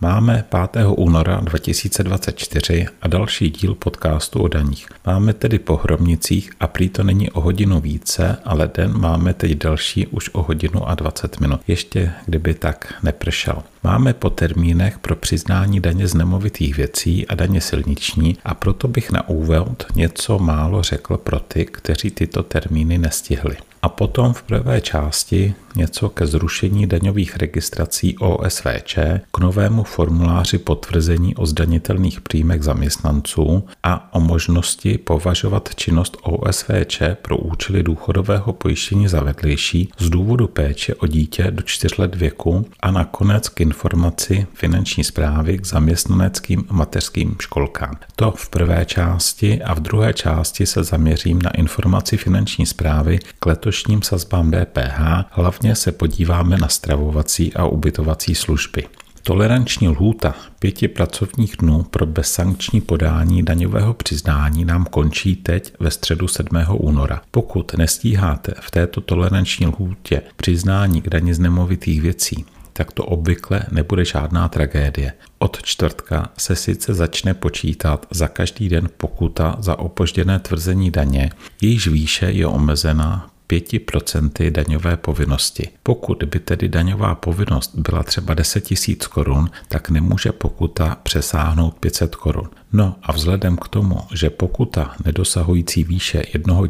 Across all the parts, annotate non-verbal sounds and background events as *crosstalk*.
Máme 5. února 2024 a další díl podcastu o daních. Máme tedy po Hromnicích a prý to není o hodinu více, ale den máme teď další už o hodinu a 20 minut. Ještě kdyby tak nepršel. Máme po termínech pro přiznání daně z nemovitých věcí a daně silniční a proto bych na úvod něco málo řekl pro ty, kteří tyto termíny nestihli. A potom v prvé části něco ke zrušení daňových registrací OSVČ, k novému formuláři potvrzení o zdanitelných příjmech zaměstnanců a o možnosti považovat činnost OSVČ pro účely důchodového pojištění za vedlejší z důvodu péče o dítě do 4 let věku a nakonec k informaci finanční zprávy k zaměstnaneckým mateřským školkám. To v prvé části a v druhé části se zaměřím na informaci finanční zprávy k letošním sazbám DPH, hlavně se podíváme na stravovací a ubytovací služby. Toleranční lhůta pěti pracovních dnů pro bezsankční podání daňového přiznání nám končí teď ve středu 7. února. Pokud nestíháte v této toleranční lhůtě přiznání k daně z nemovitých věcí, tak to obvykle nebude žádná tragédie. Od čtvrtka se sice začne počítat za každý den pokuta za opožděné tvrzení daně, jejíž výše je omezena 5% daňové povinnosti. Pokud by tedy daňová povinnost byla třeba 10 000 korun, tak nemůže pokuta přesáhnout 500 korun. No a vzhledem k tomu, že pokuta nedosahující výše 1 000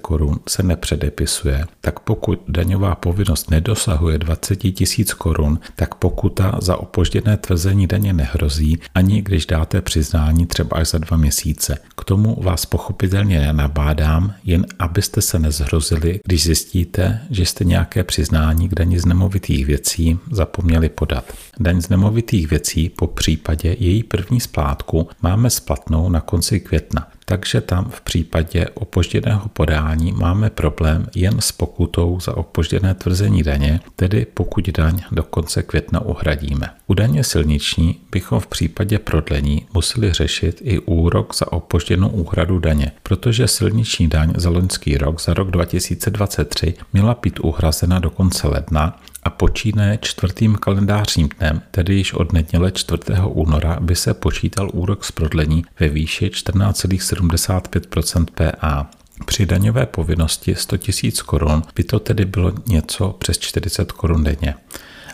korun se nepředepisuje, tak pokud daňová povinnost nedosahuje 20 000 korun, tak pokuta za opožděné tvrzení daně nehrozí, ani když dáte přiznání třeba až za dva měsíce. K tomu vás pochopitelně nenabádám, jen abyste se nezhrozili, když zjistíte, že jste nějaké přiznání k daní z nemovitých věcí zapomněli podat. Daň z nemovitých věcí po případě její první splátku máme splatnou na konci května takže tam v případě opožděného podání máme problém jen s pokutou za opožděné tvrzení daně, tedy pokud daň do konce května uhradíme. U daně silniční bychom v případě prodlení museli řešit i úrok za opožděnou úhradu daně, protože silniční daň za loňský rok za rok 2023 měla být uhrazena do konce ledna a počíne čtvrtým kalendářním dnem, tedy již od neděle 4. února, by se počítal úrok z prodlení ve výši 14,75% PA. Při daňové povinnosti 100 000 korun by to tedy bylo něco přes 40 korun denně.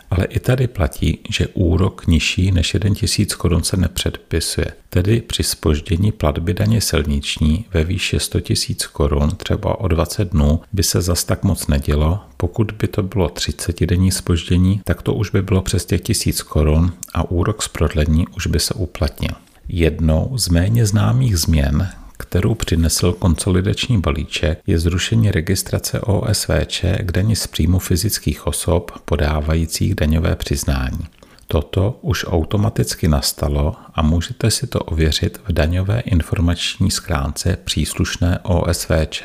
Ale i tady platí, že úrok nižší než 1 tisíc korun se nepředpisuje. Tedy při spoždění platby daně silniční ve výši 100 tisíc korun třeba o 20 dnů by se zas tak moc nedělo. Pokud by to bylo 30 denní spoždění, tak to už by bylo přes těch tisíc korun a úrok z prodlení už by se uplatnil. Jednou z méně známých změn, kterou přinesl konsolidační balíček, je zrušení registrace OSVČ k daní z příjmu fyzických osob podávajících daňové přiznání. Toto už automaticky nastalo a můžete si to ověřit v daňové informační schránce příslušné OSVČ.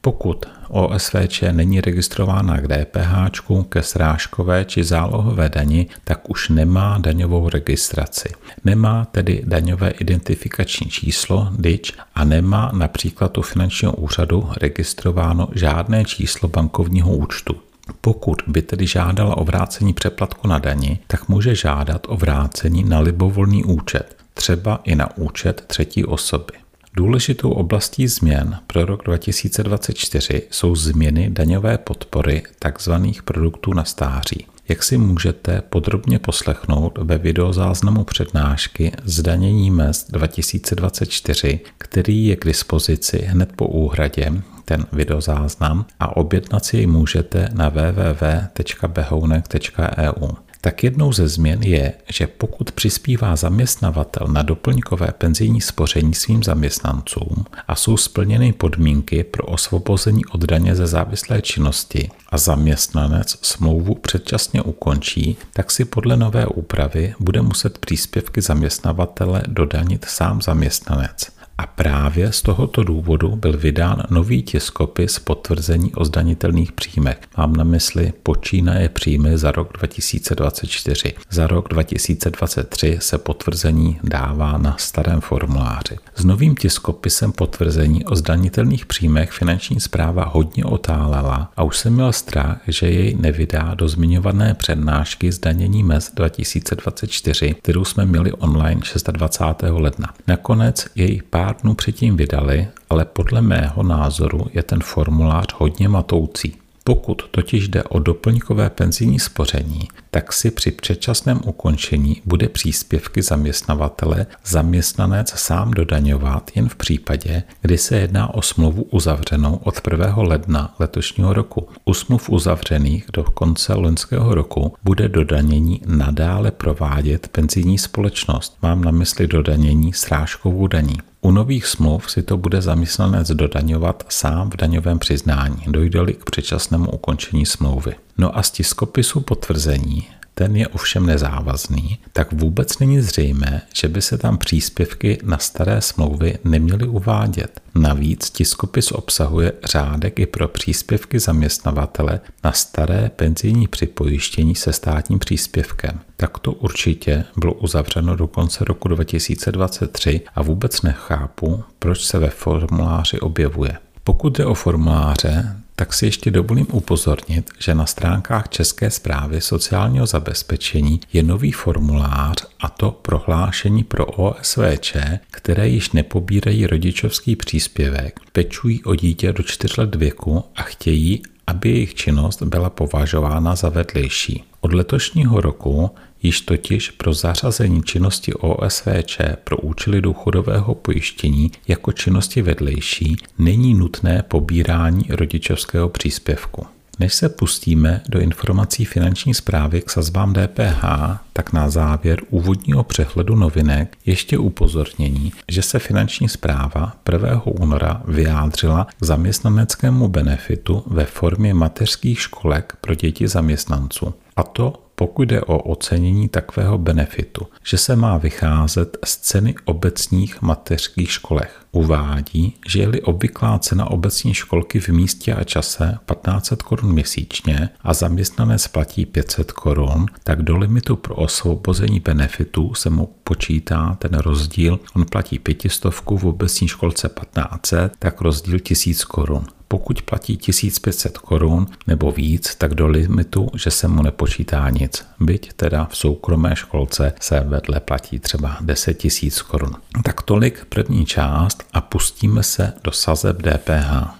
Pokud OSVČ není registrována k DPH, ke srážkové či zálohové dani, tak už nemá daňovou registraci. Nemá tedy daňové identifikační číslo DIČ a nemá například u finančního úřadu registrováno žádné číslo bankovního účtu. Pokud by tedy žádala o vrácení přeplatku na dani, tak může žádat o vrácení na libovolný účet, třeba i na účet třetí osoby. Důležitou oblastí změn pro rok 2024 jsou změny daňové podpory tzv. produktů na stáří. Jak si můžete podrobně poslechnout ve videozáznamu přednášky Zdanění mest 2024, který je k dispozici hned po úhradě, ten videozáznam a objednat si jej můžete na www.behounek.eu tak jednou ze změn je, že pokud přispívá zaměstnavatel na doplňkové penzijní spoření svým zaměstnancům a jsou splněny podmínky pro osvobození od daně ze závislé činnosti a zaměstnanec smlouvu předčasně ukončí, tak si podle nové úpravy bude muset příspěvky zaměstnavatele dodanit sám zaměstnanec A právě z tohoto důvodu byl vydán nový tiskopis potvrzení o zdanitelných příjmech. Mám na mysli počínaje příjmy za rok 2024. Za rok 2023 se potvrzení dává na starém formuláři. S novým tiskopisem potvrzení o zdanitelných příjmech finanční zpráva hodně otálela a už jsem měl strach, že jej nevydá do zmiňované přednášky zdanění mez 2024, kterou jsme měli online 26. ledna. Nakonec jej pár dnů předtím vydali, ale podle mého názoru je ten formulář hodně matoucí. Pokud totiž jde o doplňkové penzijní spoření, tak si při předčasném ukončení bude příspěvky zaměstnavatele zaměstnanec sám dodaňovat jen v případě, kdy se jedná o smlouvu uzavřenou od 1. ledna letošního roku. U smluv uzavřených do konce loňského roku bude dodanění nadále provádět penzijní společnost. Mám na mysli dodanění srážkovou daní. U nových smluv si to bude zaměstnanec dodaňovat sám v daňovém přiznání, dojde-li k předčasnému ukončení smlouvy. No a z tiskopisu potvrzení ten je ovšem nezávazný, tak vůbec není zřejmé, že by se tam příspěvky na staré smlouvy neměly uvádět. Navíc tiskopis obsahuje řádek i pro příspěvky zaměstnavatele na staré penzijní připojištění se státním příspěvkem. Tak to určitě bylo uzavřeno do konce roku 2023 a vůbec nechápu, proč se ve formuláři objevuje. Pokud jde o formuláře, tak si ještě dovolím upozornit, že na stránkách České zprávy sociálního zabezpečení je nový formulář a to prohlášení pro OSVČ, které již nepobírají rodičovský příspěvek, pečují o dítě do 4 let věku a chtějí, aby jejich činnost byla považována za vedlejší. Od letošního roku Již totiž pro zařazení činnosti OSVČ pro účely důchodového pojištění jako činnosti vedlejší není nutné pobírání rodičovského příspěvku. Než se pustíme do informací finanční zprávy k sazbám DPH, tak na závěr úvodního přehledu novinek ještě upozornění, že se finanční zpráva 1. února vyjádřila k zaměstnaneckému benefitu ve formě mateřských školek pro děti zaměstnanců. A to pokud jde o ocenění takového benefitu, že se má vycházet z ceny obecních mateřských školech. Uvádí, že je-li obvyklá cena obecní školky v místě a čase 1500 korun měsíčně a zaměstnanec platí 500 korun, tak do limitu pro osvobození benefitu se mu počítá ten rozdíl. On platí pětistovku v obecní školce 1500, tak rozdíl 1000 korun. Pokud platí 1500 korun nebo víc, tak do limitu, že se mu nepočítá nic. Byť teda v soukromé školce se vedle platí třeba 10 000 korun. Tak tolik první část a pustíme se do sazeb DPH.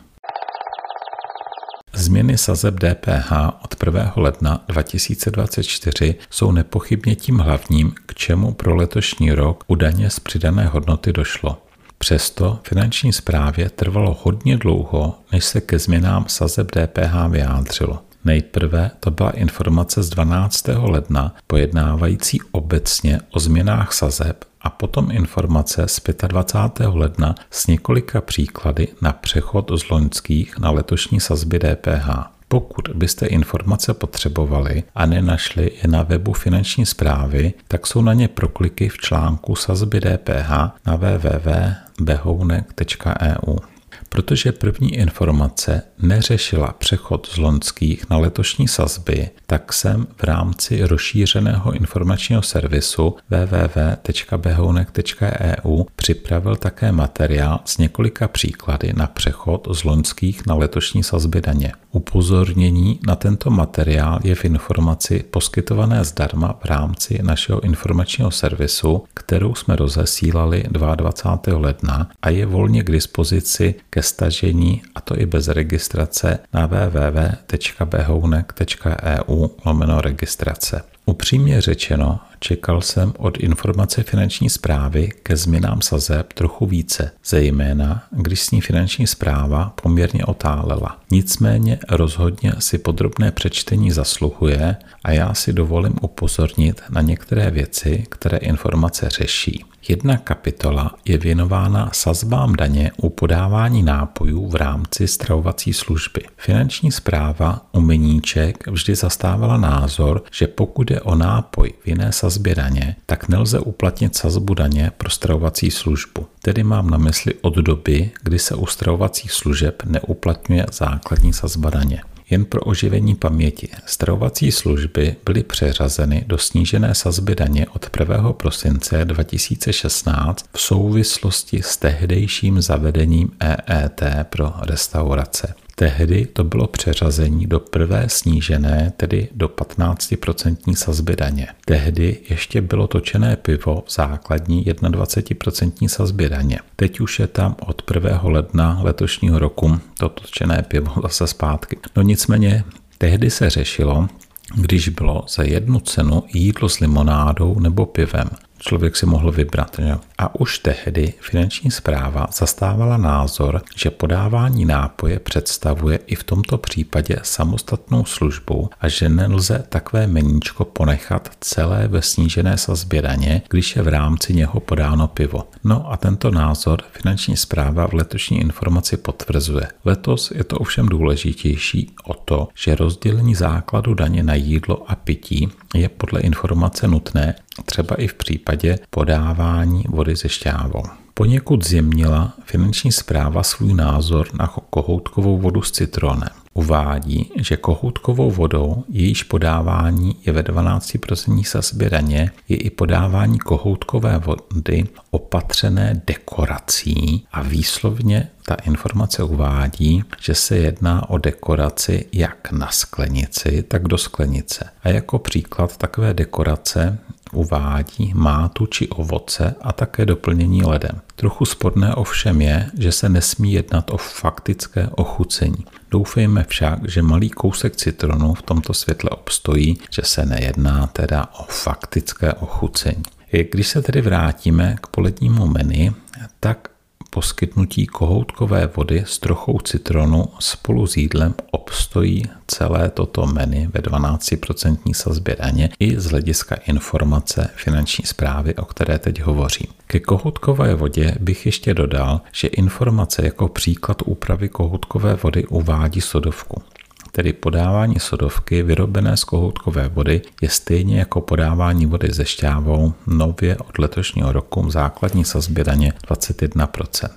Změny sazeb DPH od 1. ledna 2024 jsou nepochybně tím hlavním, k čemu pro letošní rok u daně z přidané hodnoty došlo. Přesto finanční správě trvalo hodně dlouho, než se ke změnám sazeb DPH vyjádřilo. Nejprve to byla informace z 12. ledna pojednávající obecně o změnách sazeb a potom informace z 25. ledna s několika příklady na přechod z loňských na letošní sazby DPH. Pokud byste informace potřebovali a nenašli je na webu finanční zprávy, tak jsou na ně prokliky v článku sazby DPH na www.behounek.eu. Protože první informace neřešila přechod z loňských na letošní sazby, tak jsem v rámci rozšířeného informačního servisu www.behounek.eu připravil také materiál s několika příklady na přechod z loňských na letošní sazby daně. Upozornění na tento materiál je v informaci poskytované zdarma v rámci našeho informačního servisu, kterou jsme rozesílali 22. ledna a je volně k dispozici ke stažení a to i bez registrace na www.behounek.eu lomeno registrace. Upřímně řečeno, čekal jsem od informace finanční zprávy ke změnám sazeb trochu více, zejména když s ní finanční zpráva poměrně otálela. Nicméně rozhodně si podrobné přečtení zasluhuje a já si dovolím upozornit na některé věci, které informace řeší. Jedna kapitola je věnována sazbám daně u podávání nápojů v rámci stravovací služby. Finanční zpráva u meníček vždy zastávala názor, že pokud je o nápoj v jiné sazbě daně, tak nelze uplatnit sazbu daně pro stravovací službu. Tedy mám na mysli od doby, kdy se u stravovacích služeb neuplatňuje základní sazba daně. Jen pro oživení paměti, stravovací služby byly přeřazeny do snížené sazby daně od 1. prosince 2016 v souvislosti s tehdejším zavedením EET pro restaurace. Tehdy to bylo přeřazení do prvé snížené, tedy do 15% sazby daně. Tehdy ještě bylo točené pivo v základní 21% sazby daně. Teď už je tam od 1. ledna letošního roku to točené pivo *laughs* zase zpátky. No nicméně tehdy se řešilo, když bylo za jednu cenu jídlo s limonádou nebo pivem člověk si mohl vybrat. Že? A už tehdy finanční zpráva zastávala názor, že podávání nápoje představuje i v tomto případě samostatnou službu a že nelze takové meníčko ponechat celé ve snížené sazbě daně, když je v rámci něho podáno pivo. No a tento názor finanční zpráva v letošní informaci potvrzuje. Letos je to ovšem důležitější o to, že rozdělení základu daně na jídlo a pití je podle informace nutné třeba i v případě podávání vody ze šťávou. Poněkud zjemnila finanční zpráva svůj názor na kohoutkovou vodu s citronem. Uvádí, že kohoutkovou vodou, jejíž podávání je ve 12% sazbě daně, je i podávání kohoutkové vody opatřené dekorací a výslovně ta informace uvádí, že se jedná o dekoraci jak na sklenici, tak do sklenice. A jako příklad takové dekorace uvádí mátu či ovoce a také doplnění ledem. Trochu sporné ovšem je, že se nesmí jednat o faktické ochucení. Doufejme však, že malý kousek citronu v tomto světle obstojí, že se nejedná teda o faktické ochucení. Když se tedy vrátíme k polednímu menu, tak poskytnutí kohoutkové vody s trochou citronu spolu s jídlem obstojí celé toto menu ve 12% sazbě daně i z hlediska informace finanční zprávy, o které teď hovořím. Ke kohoutkové vodě bych ještě dodal, že informace jako příklad úpravy kohoutkové vody uvádí sodovku tedy podávání sodovky vyrobené z kohoutkové vody je stejně jako podávání vody ze šťávou nově od letošního roku v základní sazbě daně 21%.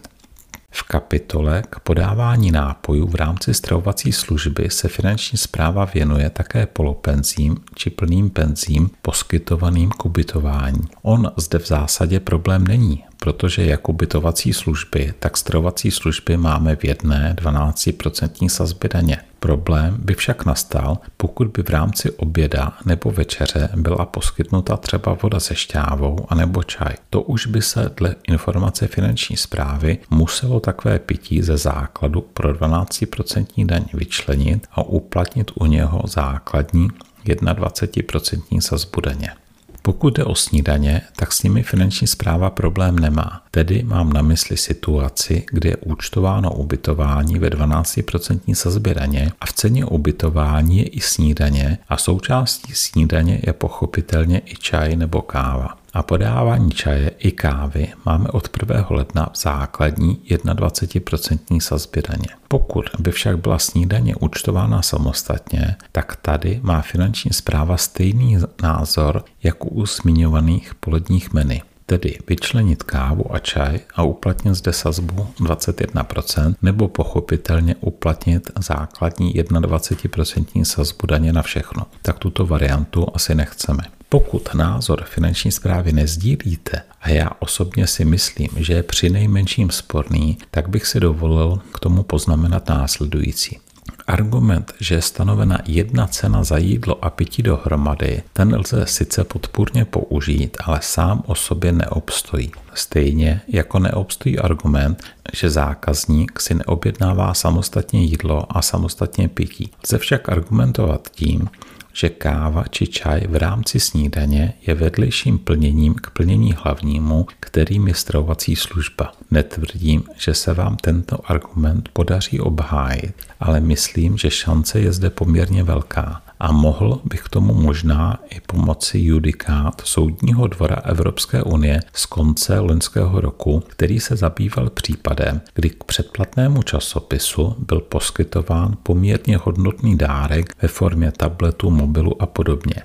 V kapitole k podávání nápojů v rámci stravovací služby se finanční zpráva věnuje také polopenzím či plným penzím poskytovaným k ubytování. On zde v zásadě problém není, protože jak ubytovací služby, tak stravovací služby máme v jedné 12% sazbě daně. Problém by však nastal, pokud by v rámci oběda nebo večeře byla poskytnuta třeba voda se šťávou anebo čaj. To už by se dle informace finanční zprávy muselo takové pití ze základu pro 12% daň vyčlenit a uplatnit u něho základní 21% sazbu daně. Pokud jde o snídaně, tak s nimi finanční zpráva problém nemá. Tedy mám na mysli situaci, kdy je účtováno ubytování ve 12% sazbě daně a v ceně ubytování je i snídaně a součástí snídaně je pochopitelně i čaj nebo káva a podávání čaje i kávy máme od 1. ledna v základní 21% sazbě daně. Pokud by však byla snídaně účtována samostatně, tak tady má finanční zpráva stejný názor jako u zmiňovaných poledních menu tedy vyčlenit kávu a čaj a uplatnit zde sazbu 21%, nebo pochopitelně uplatnit základní 21% sazbu daně na všechno. Tak tuto variantu asi nechceme. Pokud názor finanční zprávy nezdílíte, a já osobně si myslím, že je při nejmenším sporný, tak bych si dovolil k tomu poznamenat následující. Argument, že je stanovena jedna cena za jídlo a pití dohromady, ten lze sice podpůrně použít, ale sám o sobě neobstojí. Stejně jako neobstojí argument, že zákazník si neobjednává samostatně jídlo a samostatně pití. Lze však argumentovat tím, že káva či čaj v rámci snídaně je vedlejším plněním k plnění hlavnímu, kterým je stravovací služba. Netvrdím, že se vám tento argument podaří obhájit, ale myslím, že šance je zde poměrně velká a mohl bych k tomu možná i pomoci judikát Soudního dvora Evropské unie z konce loňského roku, který se zabýval případem, kdy k předplatnému časopisu byl poskytován poměrně hodnotný dárek ve formě tabletu, mobilu a podobně.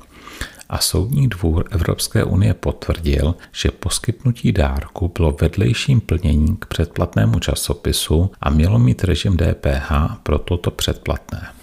a Soudní dvůr Evropské unie potvrdil, že poskytnutí dárku bylo vedlejším plněním k předplatnému časopisu a mělo mít režim DPH pro toto předplatné.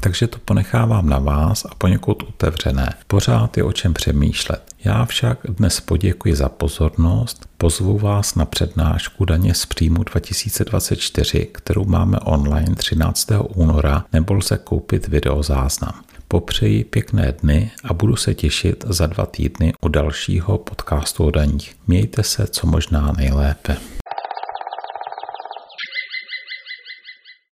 Takže to ponechávám na vás a poněkud otevřené. Pořád je o čem přemýšlet. Já však dnes poděkuji za pozornost, pozvu vás na přednášku daně z příjmu 2024, kterou máme online 13. února, nebo lze koupit videozáznam. Popřeji pěkné dny a budu se těšit za dva týdny u dalšího podcastu o daních. Mějte se co možná nejlépe.